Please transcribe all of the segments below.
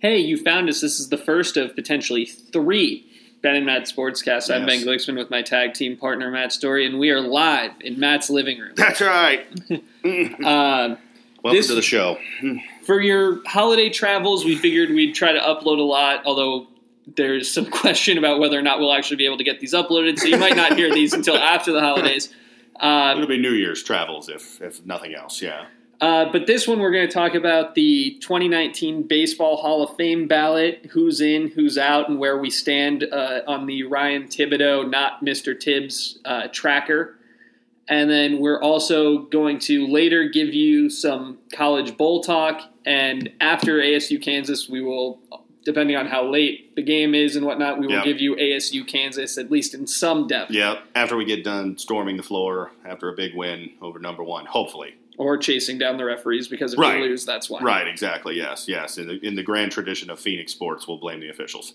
hey, you found us. This is the first of potentially three Ben and Matt Sportscast. I'm Ben Yes. Glicksman with my tag team partner, Matt Story, and we are live in Matt's living room. That's right. Uh, Welcome This- to the show. for your holiday travels, we figured we'd try to upload a lot, although there's some question about whether or not we'll actually be able to get these uploaded, so you might not hear these until after the holidays. Uh, It'll be New Year's travels if if nothing else. Yeah. Uh, but this one, we're going to talk about the 2019 Baseball Hall of Fame ballot who's in, who's out, and where we stand uh, on the Ryan Thibodaux, not Mr. Tibbs, uh, tracker. And then we're also going to later give you some college bowl talk. And after ASU Kansas, we will, depending on how late the game is and whatnot, we will Yeah. give you ASU Kansas at least in some depth. Yeah. After we get done storming the floor after a big win over number one, hopefully. Or chasing down the referees because if Right. we lose, that's why. Right. Exactly. Yes. Yes. In the in the grand tradition of Phoenix sports, we'll blame the officials.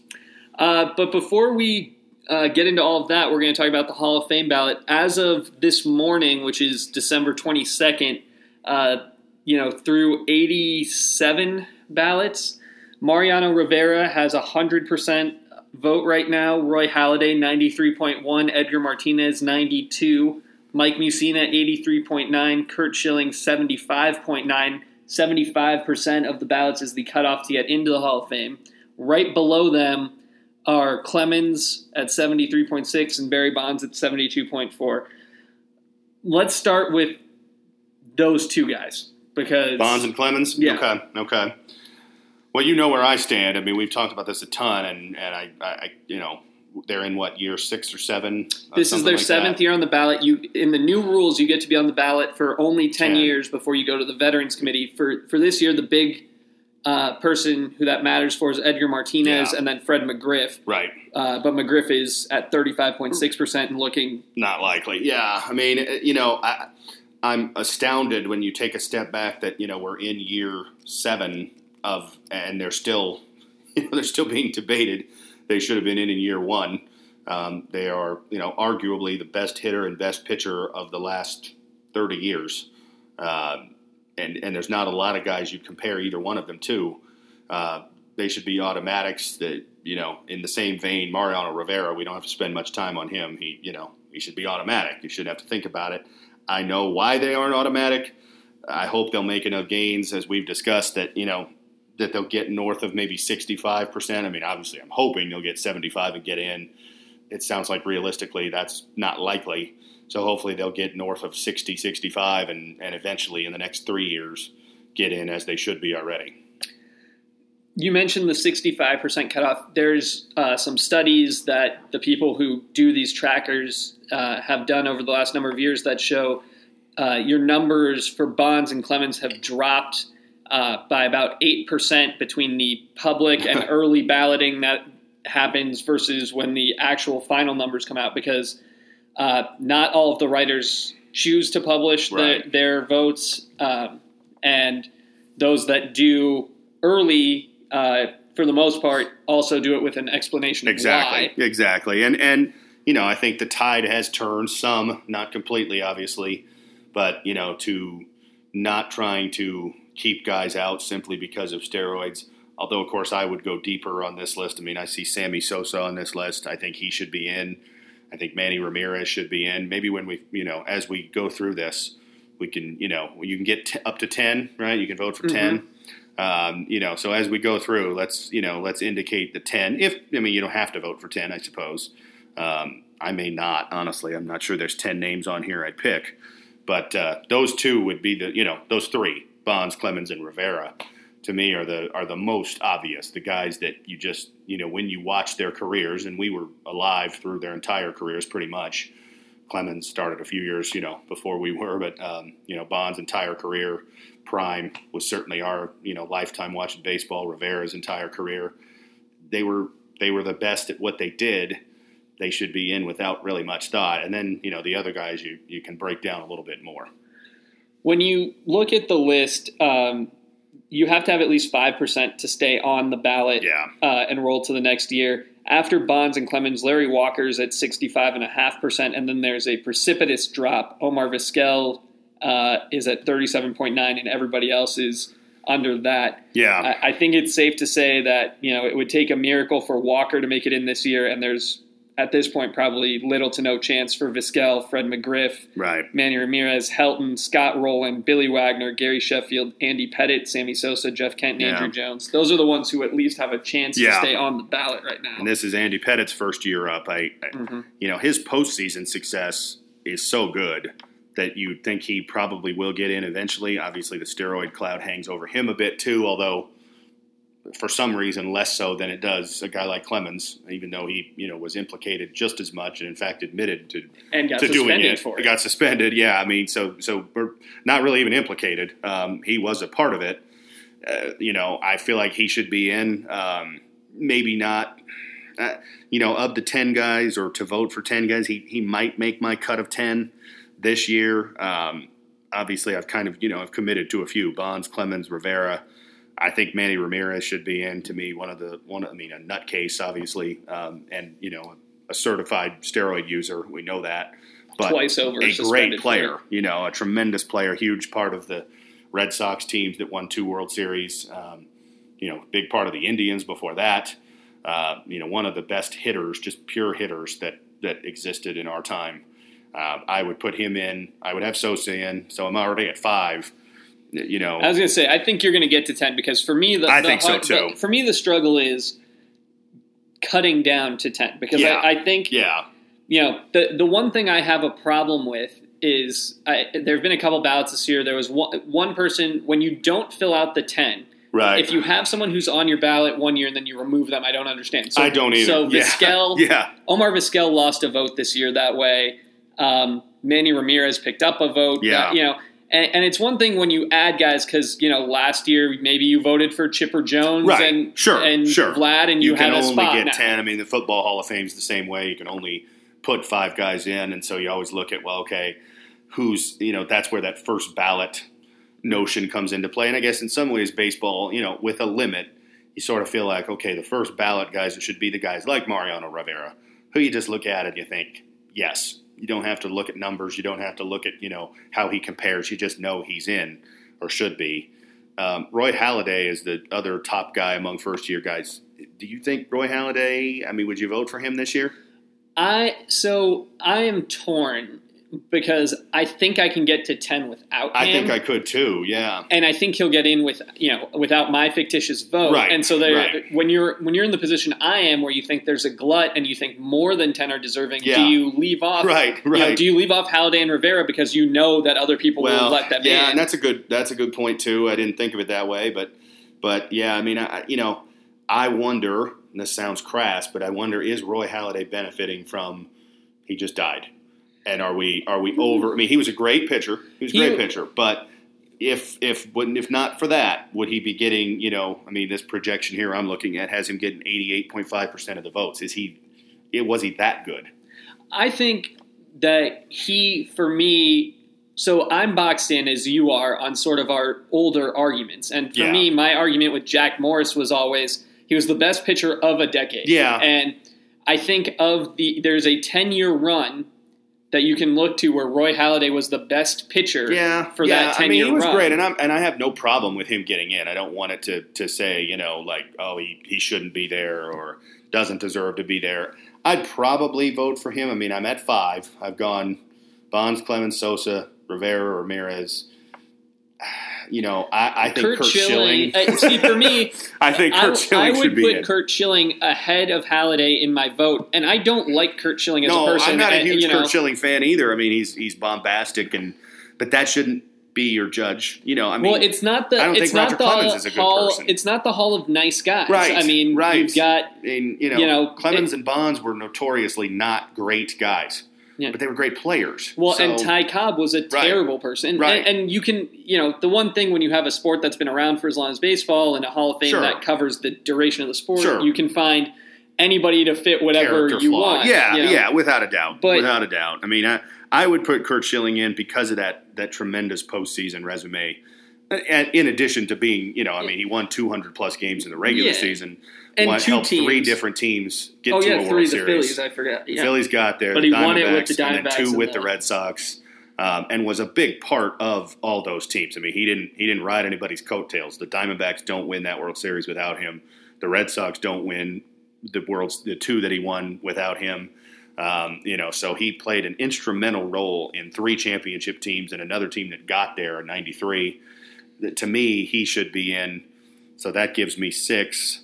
Uh, but before we uh, get into all of that, we're going to talk about the Hall of Fame ballot. As of this morning, which is December 22nd, uh, you know, through 87 ballots, Mariano Rivera has a 100% vote right now. Roy Halladay, 93.1. Edgar Martinez, 92. Mike Mussina, 83.9. Curt Schilling, 75.9. 75% of the ballots is the cutoff to get into the Hall of Fame. Right below them are Clemens at 73.6 and Barry Bonds at 72.4. Let's start with those two guys because Bonds and Clemens. Yeah. Okay. Okay. Well, you know where I stand. I mean, we've talked about this a ton, and and I, I I- you know, they're in what year six or seven. uh, this is their like seventh that. year on the ballot. You in the new rules, you get to be on the ballot for only 10, 10. years before you go to the Veterans Committee. For for this year, the big uh, person who that matters for is Edgar Martinez Yeah. and then Fred McGriff. Right. Uh, but McGriff is at 35.6% and looking Not likely. Yeah. I mean, uh, you know, I, I'm astounded when you take a step back that you know we're in year seven of, and they're still, you know, they're still being debated. They should have been in in year one. Um, they are, you know, arguably the best hitter and best pitcher of the last 30 years. Um, and and there's not a lot of guys you'd compare either one of them to. Uh, they should be automatics. That you know, in the same vein, Mariano Rivera. We don't have to spend much time on him. He, you know, he should be automatic. You shouldn't have to think about it. I know why they aren't automatic. I hope they'll make enough gains, as we've discussed, that you know that they'll get north of maybe 65 percent. I mean, obviously, I'm hoping they'll get 75 and get in. It sounds like realistically that's not likely. So hopefully they'll get north of 60, 65, and, and eventually in the next three years get in as they should be already. You mentioned the 65% cutoff. There's uh, some studies that the people who do these trackers uh, have done over the last number of years that show uh, your numbers for Bonds and Clemens have dropped uh, by about 8% between the public and early balloting that happens versus when the actual final numbers come out because uh, not all of the writers choose to publish the, Right. their votes. Um, and those that do early, uh, for the most part, also do it with an explanation of Exactly, why. exactly, and and you know I think the tide has turned some, not completely, obviously, but you know to not trying to keep guys out simply because of steroids. Although of course I would go deeper on this list. I mean I see Sammy Sosa on this list. I think he should be in. I think Manny Ramirez should be in. Maybe when we you know as we go through this, we can you know you can get t- up to ten, right? You can vote for Mhm. 10 um, you know, so as we go through, let's you know, let's indicate the ten. If I mean, you don't have to vote for ten, I suppose. Um, I may not, honestly. I'm not sure there's ten names on here I'd pick, but uh, those two would be the you know those three: Bonds, Clemens, and Rivera. To me, are the are the most obvious. The guys that you just you know when you watch their careers, and we were alive through their entire careers pretty much. Clemens started a few years, you know, before we were, but um, you know, Bond's entire career, prime was certainly our, you know, lifetime watching baseball. Rivera's entire career, they were they were the best at what they did. They should be in without really much thought. And then you know the other guys you you can break down a little bit more. When you look at the list, um, you have to have at least 5% to stay on the ballot Yeah, uh, and roll to the next year. After Bonds and Clemens, Larry Walker's at 65.5%, and then there's a precipitous drop. Omar Vizquel uh, is at 37.9, and everybody else is under that. Yeah. I, I think it's safe to say that you know it would take a miracle for Walker to make it in this year, and there's at this point probably little to no chance for Vizquel, Fred McGriff, right. Manny Ramirez, Helton, Scott Rolen, Billy Wagner, Gary Sheffield, Andy Pettitte, Sammy Sosa, Jeff Kent, and Yeah. Andruw Jones. Those are the ones who at least have a chance to stay on the ballot right now. And this is Andy Pettitte's first year up. I, I Mhm. you know, his postseason success is so good that you think he probably will get in eventually. Obviously, the steroid cloud hangs over him a bit too, although for some reason less so than it does a guy like Clemens, even though he, you know, was implicated just as much and in fact admitted to and got to doing suspended it. for it. got suspended. Yeah, I mean, so so we're not really even implicated. Um, he was a part of it. Uh, you know, I feel like he should be in. Um, maybe not. Uh, you know, of the ten guys, or to vote for ten guys, he he might make my cut of ten this year. Um, obviously, I've kind of you know I've committed to a few: Bonds, Clemens, Rivera. I think Manny Ramirez should be in. To me, one of the one. I mean, a nutcase, obviously, um, and you know, a certified steroid user. We know that. But Twice over a great player, you know, a tremendous player, huge part of the Red Sox teams that won two World Series. Um, you know, big part of the Indians before that. Uh, you know, one of the best hitters, just pure hitters that that existed in our time. Uh, I would put him in. I would have Sosa in. So I'm already at five. You know, I was going to say, I think you're going to get to ten because for me, the, I the think so, too. the- for me, the struggle is cutting down to ten because Yeah. I, I think yeah, you know the the one thing I have a problem with is I, there have been a couple ballots this year. There was one, one person when you don't fill out the ten. right. If you have someone who's on your ballot one year and then you remove them, I don't understand. So, I don't either. So yeah. Vizquel, yeah, Omar Vizquel lost a vote this year that way. Um, Manny Ramirez picked up a vote. Yeah. You know, and, and it's one thing when you add guys because you know last year maybe you voted for Chipper Jones Right. and Sure, and sure. Vlad and you, you, can only get now. 10 i mean the football hall of fame's the same way you can only put five guys in and so you always look at well okay who's you know that's where that first ballot notion comes into play and i guess in some ways baseball you know with a limit you sort of feel like okay the first ballot guys should be the guys like mariano rivera who you just look at and you think yes you don't have to look at numbers you don't have to look at you know how he compares you just know he's in or should be um, Roy Halladay is the other top guy among first year guys. Do you think Roy Halladay? I mean, would you vote for him this year? I so I am torn because I think I can get to ten without I him. think I could too. Yeah, and I think he'll get in with you know without my fictitious vote. Right, And so there, right. when you're when you're in the position I am, where you think there's a glut and you think more than ten are deserving, Yeah. do you leave off? Right, you know, right. do you leave off Halladay and Rivera because you know that other people well, will let them yeah, in? and that's a good that's a good point too. I didn't think of it that way, but but yeah, I mean, I, you know, I wonder. And this sounds crass, but I wonder is Roy Halladay benefiting from he just died, and are we are we over? I mean, he was a great pitcher. He was a great He- pitcher, but. If if wouldn't if not for that, would he be getting you know? I mean, this projection here I'm looking at has him getting 88.5 percent of the votes. Is he? It was he that good? I think that he, for me, so I'm boxed in as you are on sort of our older arguments. And for Yeah. me, my argument with Jack Morris was always he was the best pitcher of a decade. Yeah. And I think of the there's a 10 year run that you can look to where Roy Halladay was the best pitcher yeah, for yeah. that 10 I mean, year he was run. great, and I'm and I have no problem with him getting in. I don't want it to to say you know like oh he he shouldn't be there or doesn't deserve to be there. I'd probably vote for him. I mean, I'm at five. I've gone Bonds, Clemens, Sosa, Rivera, Ramirez. You know, I, I think Curt, Curt, Schilling. Schilling. uh, see, for me, I think Curt I, Schilling I would should be put in. Curt Schilling ahead of Halladay in my vote, and I don't like Curt Schilling as no, a person. I'm not a and, huge know, Curt Schilling fan either. I mean, he's he's bombastic, and but that shouldn't be your judge. You know, I mean, well, it's not the. I don't it's think not Roger the Clemens is a good hall. person. It's not the hall of nice guys. Right, I mean, right. you've got and you know, you know, Clemens it- and Bonds were notoriously not great guys, Yeah. but they were great players. well, So- and Ty Cobb was a Right. terrible person. Right. And, and you can, you know, the one thing when you have a sport that's been around for as long as baseball and a Hall of Fame Sure. that covers the duration of the sport, Sure. you can find anybody to fit whatever character you flaw. want. Yeah, you know? yeah, without a doubt, But- without a doubt. I mean, I I would put Curt Schilling in because of that that tremendous postseason resume. Uh, and in addition to being, you know, I mean, he won 200 plus games in the regular Yeah. season, And won, two helped three different teams get Oh to yeah, a World three the Series. Phillies. I forgot. The Yeah. Phillies got there, But the he won it with the Diamondbacks, and then two and with the- the Red Sox. um, and was a big part of all those teams. I mean, he didn't he didn't ride anybody's coattails. The Diamondbacks don't win that World Series without him. The Red Sox don't win the world's the two that he won without him. Um, you know, so he played an instrumental role in three championship teams and another team that got there in '93. To me, he should be in. So that gives me six.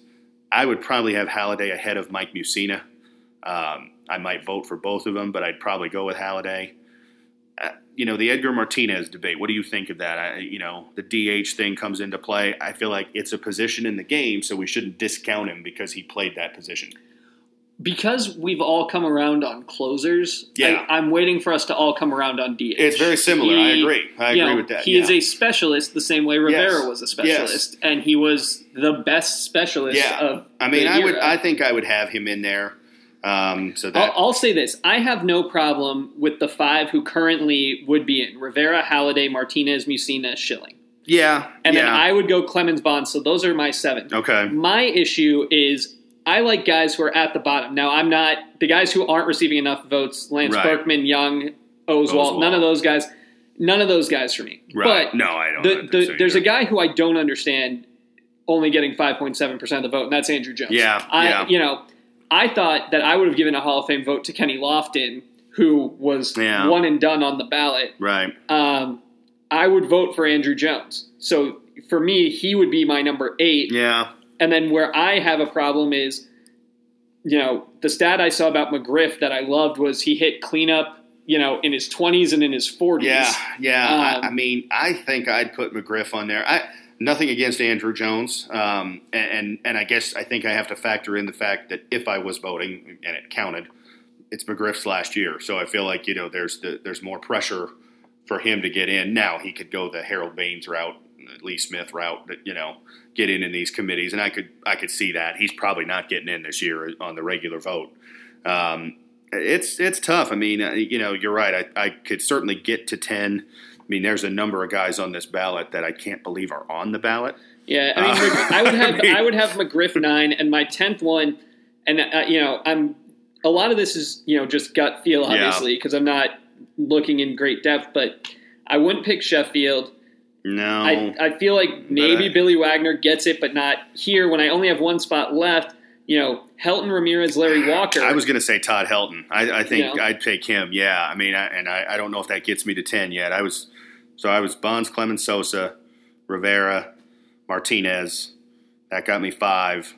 I would probably have Halladay ahead of Mike Mussina. Um, I might vote for both of them, but I'd probably go with Halladay. Uh, you know, the Edgar Martinez debate. What do you think of that? I, you know, the DH thing comes into play. I feel like it's a position in the game, so we shouldn't discount him because he played that position. Because we've all come around on closers, Yeah. I, am waiting for us to all come around on DH. It's very similar. I agree. I agree know, with that. He is a specialist the same way Rivera Yes. was a specialist, and he was the best specialist Yeah. of I mean, I would. I think I would have him in there. Um, so I'll, that I'll say this: I have no problem with the five who currently would be in Rivera, Halladay, Martinez, Mussina, Schilling, yeah, and yeah. then I would go Clemens, Bond. So those are my seven. okay. My issue is I like guys who are at the bottom. Now I'm not the guys who aren't receiving enough votes. Lance Right. Berkman, Young, Oswald, Oswalt. none of those guys. None of those guys for me. Right. But no, I don't. the, the, so there's a guy who I don't understand only getting 5.7 percent of the vote, and that's Andruw Jones. Yeah, I, yeah. You know, I thought that I would have given a Hall of Fame vote to Kenny Lofton, who was Yeah. one and done on the ballot. Right. Um, I would vote for Andruw Jones. So for me, he would be my number eight. Yeah. And then where I have a problem is, you know, the stat I saw about McGriff that I loved was he hit cleanup, you know, in his 20s and in his 40s. Yeah. Yeah. Um, I, I mean, I think I'd put McGriff on there. I nothing against Andruw Jones, um, and, and and I guess I think I have to factor in the fact that if I was voting and it counted, it's McGriff's last year, so I feel like you know there's the, there's more pressure for him to get in. Now he could go the Harold Baines route, Lee Smith route, that you know get in in these committees, and I could I could see that he's probably not getting in this year on the regular vote. Um, it's it's tough. I mean, uh, you know, you're right. I, I could certainly get to ten. I mean, there's a number of guys on this ballot that I can't believe are on the ballot. Yeah, I mean, Uh, I would have I mean- I would have McGriff nine, and my tenth one, and uh, you know, I'm a lot of this is you know just gut feel, obviously, because I'm not looking in great depth, but I wouldn't pick Sheffield. No, I I feel like maybe I- Billy Wagner gets it, but not here. When I only have one spot left, you know, Helton Ramirez, Larry Walker. I was going to say Todd Helton. I, I think Yeah. I'd pick him. Yeah, I mean, I, and I, I don't know if that gets me to ten yet. I was so I was Bonds, Clemens, Sosa, Rivera, Martinez. That got me five.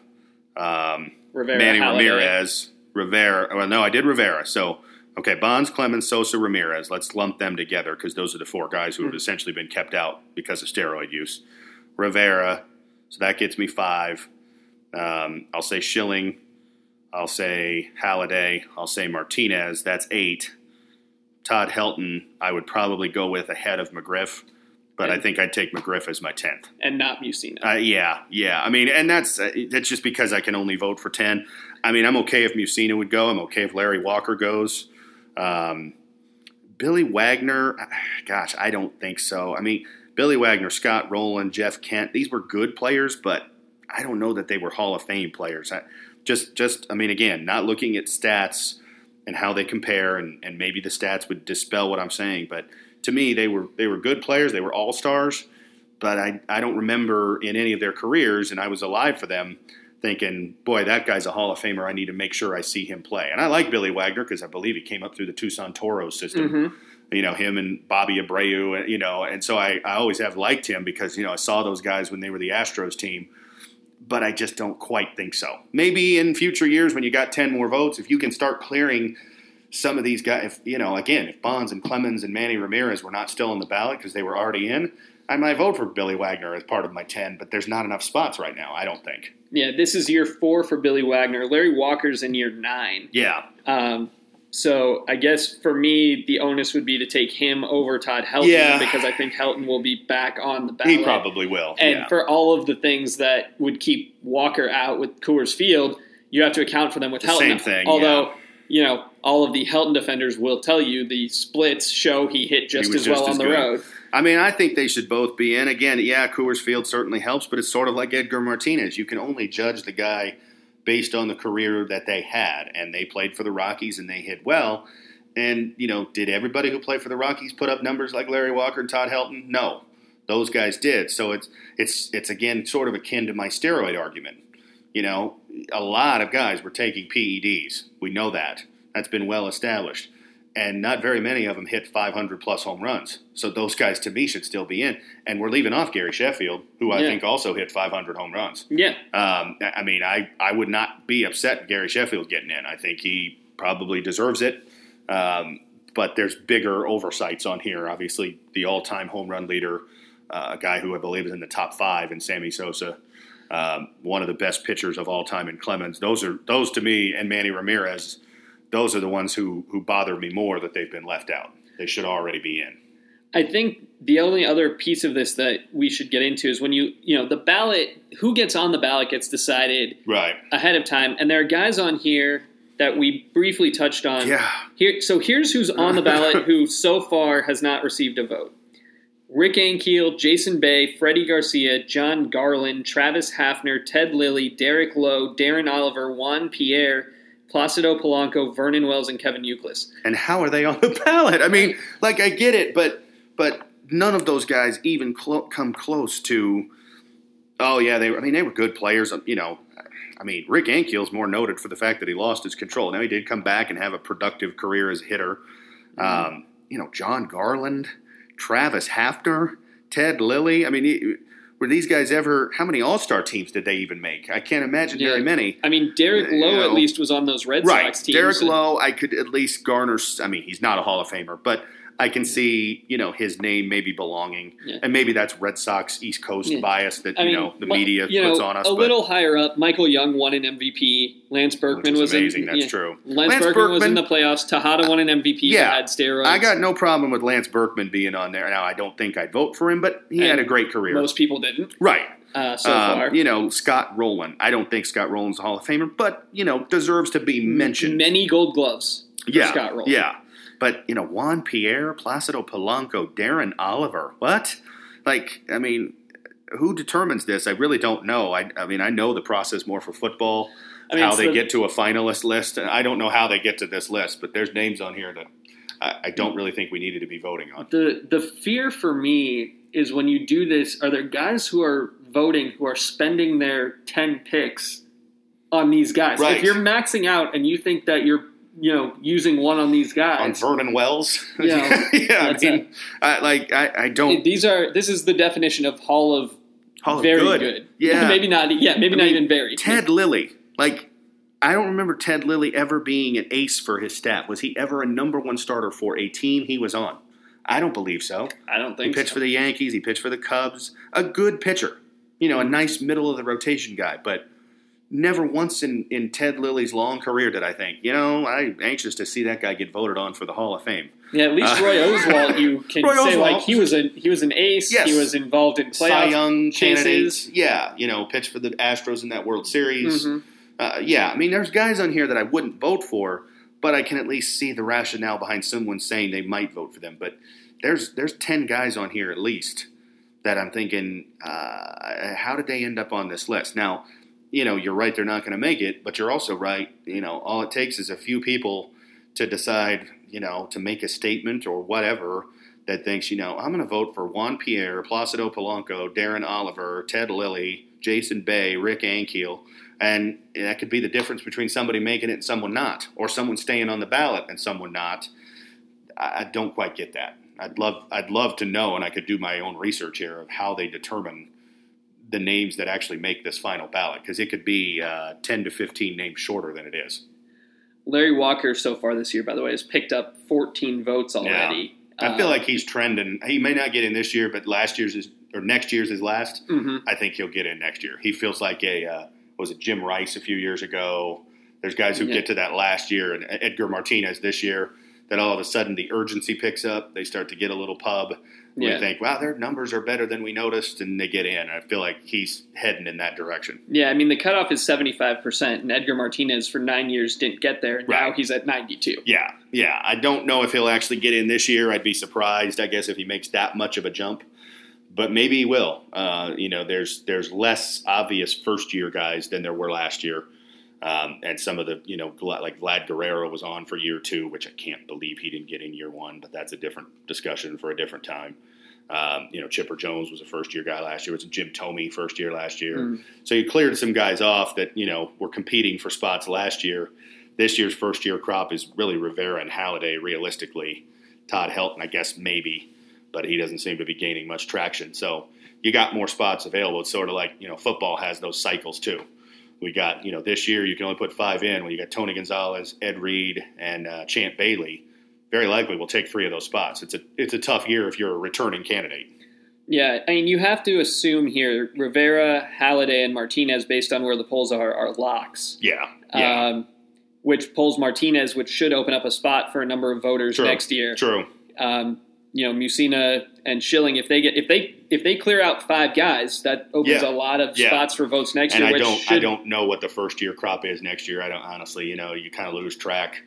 Um, Rivera, Manny Halladay. Ramirez, Rivera. Well, no, I did Rivera. So okay, Bonds, Clemens, Sosa, Ramirez. Let's lump them together because those are the four guys who have essentially been kept out because of steroid use. Rivera. So that gets me five. Um, I'll say Schilling. I'll say Halladay. I'll say Martinez. That's eight. Todd Helton, I would probably go with ahead of McGriff, but I think I'd take McGriff as my tenth. and not Mussina. Uh, yeah, yeah. I mean, and that's uh, that's just because I can only vote for ten. I mean, I'm okay if Mussina would go. I'm okay if Larry Walker goes. Um, Billy Wagner, gosh, I don't think so. I mean, Billy Wagner, Scott Rolen, Jeff Kent, these were good players, but I don't know that they were Hall of Fame players. I, just, just, I mean, again, not looking at stats and how they compare, and, and maybe the stats would dispel what I'm saying, but to me, they were they were good players. They were all stars but I, I don't remember in any of their careers, and I was alive for them, thinking, boy, that guy's a Hall of Famer. I need to make sure I see him play. And I like Billy Wagner because I believe he came up through the Tucson Toros system. Mhm. You know, him and Bobby Abreu, you know, and so I, I always have liked him because, you know, I saw those guys when they were the Astros team, but I just don't quite think so. Maybe in future years when you got 10 more votes, if you can start clearing some of these guys, if, you know, again, if Bonds and Clemens and Manny Ramirez were not still on the ballot because they were already in, I might vote for Billy Wagner as part of my 10, but there's not enough spots right now, I don't think. Yeah, this is year four for Billy Wagner. Larry Walker's in year nine. Yeah. Um, so I guess for me, the onus would be to take him over Todd Helton Yeah. because I think Helton will be back on the ballot. He probably will. And yeah. for all of the things that would keep Walker out with Coors Field, you have to account for them with The Helton. same thing, Although, yeah. You know, all of the Helton defenders will tell you the splits show he hit just was as just well as on the good. road. I mean, I think they should both be in. Again, yeah, Coors Field certainly helps, but it's sort of like Edgar Martinez. You can only judge the guy based on the career that they had, and they played for the Rockies and they hit well. And you know, did everybody who played for the Rockies put up numbers like Larry Walker and Todd Helton? No, those guys did. So it's it's it's again sort of akin to my steroid argument. You know, a lot of guys were taking PEDs. We know that. That's been well established. And not very many of them hit 500 plus home runs. So those guys, to me, should still be in. And we're leaving off Gary Sheffield, who I Yeah. think also hit 500 home runs. Yeah, Um, I mean, I, I would not be upset Gary Sheffield getting in. I think he probably deserves it. Um, but there's bigger oversights on here. Obviously, the all time home run leader, uh, a guy who I believe is in the top five, and Sammy Sosa. Um, one of the best pitchers of all time in Clemens. Those are those to me and Manny Ramirez. Those are the ones who who bother me more that they've been left out. They should already be in. I think the only other piece of this that we should get into is when you you know the ballot, who gets on the ballot gets decided Right. ahead of time, and there are guys on here that we briefly touched on. Yeah. Here, so here's who's on the ballot who so far has not received a vote: Rick Ankiel, Jason Bay, Freddie Garcia, Jon Garland, Travis Hafner, Ted Lilly, Derek Lowe, Darren Oliver, Juan Pierre, Placido Polanco, Vernon Wells, and Kevin Youkilis. and how are they on the ballot? I mean, like I get it, but but none of those guys even come close to. Oh yeah, they. I mean, they were good players. You know, I mean, Rick Ankiel's more noted for the fact that he lost his control. Now he did come back and have a productive career as a hitter. Um, you know, Jon Garland, Travis Hafner, Ted Lilly. I mean. were these guys ever? How many All Star teams did they even make? I can't imagine Yeah. very many. I mean, Derek You Lowe know. at least was on those Red Right. Sox teams. Derek Lowe, I could at least garner. I mean, he's not a Hall of Famer, but I can see you know his name maybe belonging, Yeah. and maybe that's Red Sox East Coast Yeah. bias that I you mean, know the mi- media you puts know, on us. A but, little higher up, Michael Young won an MVP. Lance Berkman was amazing. in. that's yeah. true. Lance, Lance Berkman, was in the playoffs. Tejada won an MVP. Yeah. had steroids. I got no problem with Lance Berkman being on there. Now I don't think I'd vote for him, but he had a great career. most people didn't right. uh, so Um, far. you know, Scott Rolen. I don't think Scott Rolen's a Hall of Famer, but you know, deserves to be mentioned. Many Gold Gloves. for yeah, Scott Rolen. Yeah, but you know, Juan Pierre, Placido Polanco, Darren Oliver. What? Like, I mean, who determines this? I really don't know. I, I mean, I know the process more for football, I mean, how they the- get to a finalist list. And I don't know how they get to this list, but there's names on here that I, I don't really think we needed to be voting on. The the fear for me is when you do this. Are there guys who are voting who are spending their ten picks on these guys? Right. If you're maxing out and you think that you're you know using one on these guys. On Vernon Wells, Yeah, yeah. I mean, I, like I, I don't. these are this is the definition of Hall of Hall of very good. good. Yeah, maybe not. Yeah, maybe I not mean, even very. Ted Lilly, like I don't remember Ted Lilly ever being an ace for his staff. Was he ever a number one starter for a team he was on? I don't believe so. I don't think He pitched so. for the Yankees. He pitched for the Cubs. A good pitcher, you know, a nice middle of the rotation guy. But never once in, in Ted Lilly's long career did I think, you know, I'm anxious to see that guy get voted on for the Hall of Fame. Yeah, at least Uh, Roy Oswalt, you can Roy say Oswalt. like he was a he was an ace. Yes. He was involved in Cy Young chases. yeah, you know, pitched for the Astros in that World Series. Mhm. Uh, yeah, I mean, there's guys on here that I wouldn't vote for, but I can at least see the rationale behind someone saying they might vote for them. But there's there's ten guys on here at least that I'm thinking, uh, how did they end up on this list? Now, you know, you're right; they're not going to make it, but you're also right. You know, all it takes is a few people to decide, you know, to make a statement or whatever that thinks, you know, I'm going to vote for Juan Pierre, Placido Polanco, Darren Oliver, Ted Lilly, Jason Bay, Rick Ankiel. And that could be the difference between somebody making it and someone not, or someone staying on the ballot and someone not. I don't quite get that. I'd love, I'd love to know, and I could do my own research here of how they determine the names that actually make this final ballot, because it could be uh, ten to fifteen names shorter than it is. Larry Walker so far this year, by the way, has picked up 14 votes already. I feel Uh, like he's trending. He may not get in this year, but last year's is, or next year's his last. mhm. I think he'll get in next year. He feels like a uh, was it Jim Rice a few years ago. There's guys who Yeah. get to that last year, and Edgar Martinez this year. That all of a sudden the urgency picks up. They start to get a little pub. We think, wow, their numbers are better than we noticed, and they get in. I feel like he's heading in that direction. Yeah, I mean the cutoff is 75%, and Edgar Martinez for nine years didn't get there, now Right. he's at 92. Yeah, yeah. I don't know if he'll actually get in this year. I'd be surprised, I guess, if he makes that much of a jump. But maybe he will. Uh, you know, there's there's less obvious first year guys than there were last year. Um, and some of the, you know, like Vlad Guerrero was on for year two, which I can't believe he didn't get in year one, but that's a different discussion for a different time. Um, you know, Chipper Jones was a first year guy last year. It was Jim Thome first year last year. Mm. So you cleared some guys off that, you know, were competing for spots last year. This year's first year crop is really Rivera and Halladay, realistically. Todd Helton, I guess, maybe, but he doesn't seem to be gaining much traction. So you got more spots available. It's sort of like, you know, football has those cycles too. We got, you know, this year you can only put five in. When you got Tony Gonzalez, Ed Reed, and uh, Champ Bailey, very likely we'll take three of those spots. It's a it's a tough year if you're a returning candidate. Yeah, I mean, you have to assume here Rivera, Halladay, and Martinez, based on where the polls are, are locks. Yeah, yeah. Um, which polls Martinez, which should open up a spot for a number of voters True. next year. True. Um, you know, Mussina and Schilling, if they get if they if they clear out five guys, that opens yeah. a lot of yeah. spots for votes next and year. I don't should, I don't know what the first year crop is next year. I don't honestly, you know, you kind of lose track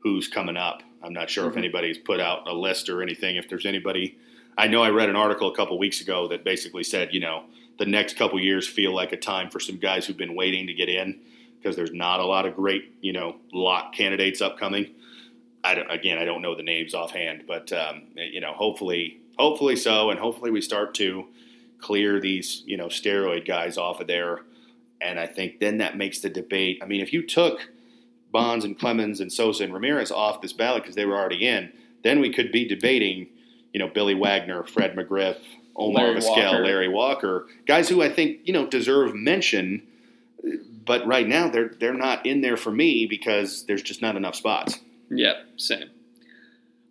who's coming up. I'm not sure mm-hmm. if anybody's put out a list or anything. If there's anybody, I know I read an article a couple weeks ago that basically said, you know, the next couple years feel like a time for some guys who've been waiting to get in because there's not a lot of great, you know, lock candidates upcoming. I again, I don't know the names offhand, but um, you know, hopefully, hopefully so, and hopefully we start to clear these, you know, steroid guys off of there. And I think then that makes the debate. I mean, if you took Bonds and Clemens and Sosa and Ramirez off this ballot because they were already in, then we could be debating, you know, Billy Wagner, Fred McGriff, Omar Vizquel. Larry Walker, guys who I think you know deserve mention but right now they're they're not in there for me because there's just not enough spots. Yep, same.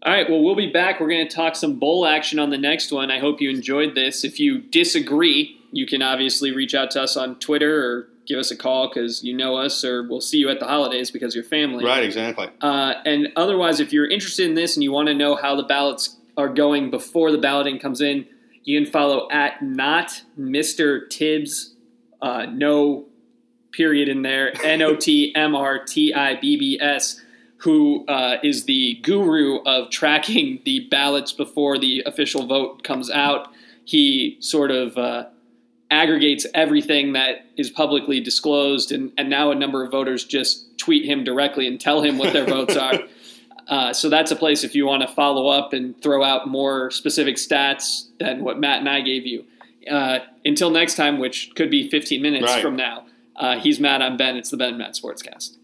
All right, well, we'll be back. We're going to talk some bowl action on the next one. I hope you enjoyed this. If you disagree, you can obviously reach out to us on Twitter or give us a call because you know us, or we'll see you at the holidays because you're family. Right, exactly. Uh, and otherwise, if you're interested in this and you want to know how the ballots are going before the balloting comes in, you can follow at not Mr. Tibbs, uh, no period in there, N O T M R T I B B S, who uh, is the guru of tracking the ballots before the official vote comes out. He sort of uh, aggregates everything that is publicly disclosed, and, and now a number of voters just tweet him directly and tell him what their votes are. Uh, so that's a place if you want to follow up and throw out more specific stats than what Matt and I gave you. Uh, until next time, which could be 15 minutes right. from now. Uh, he's Matt. I'm Ben. It's the Ben Matt Sportscast.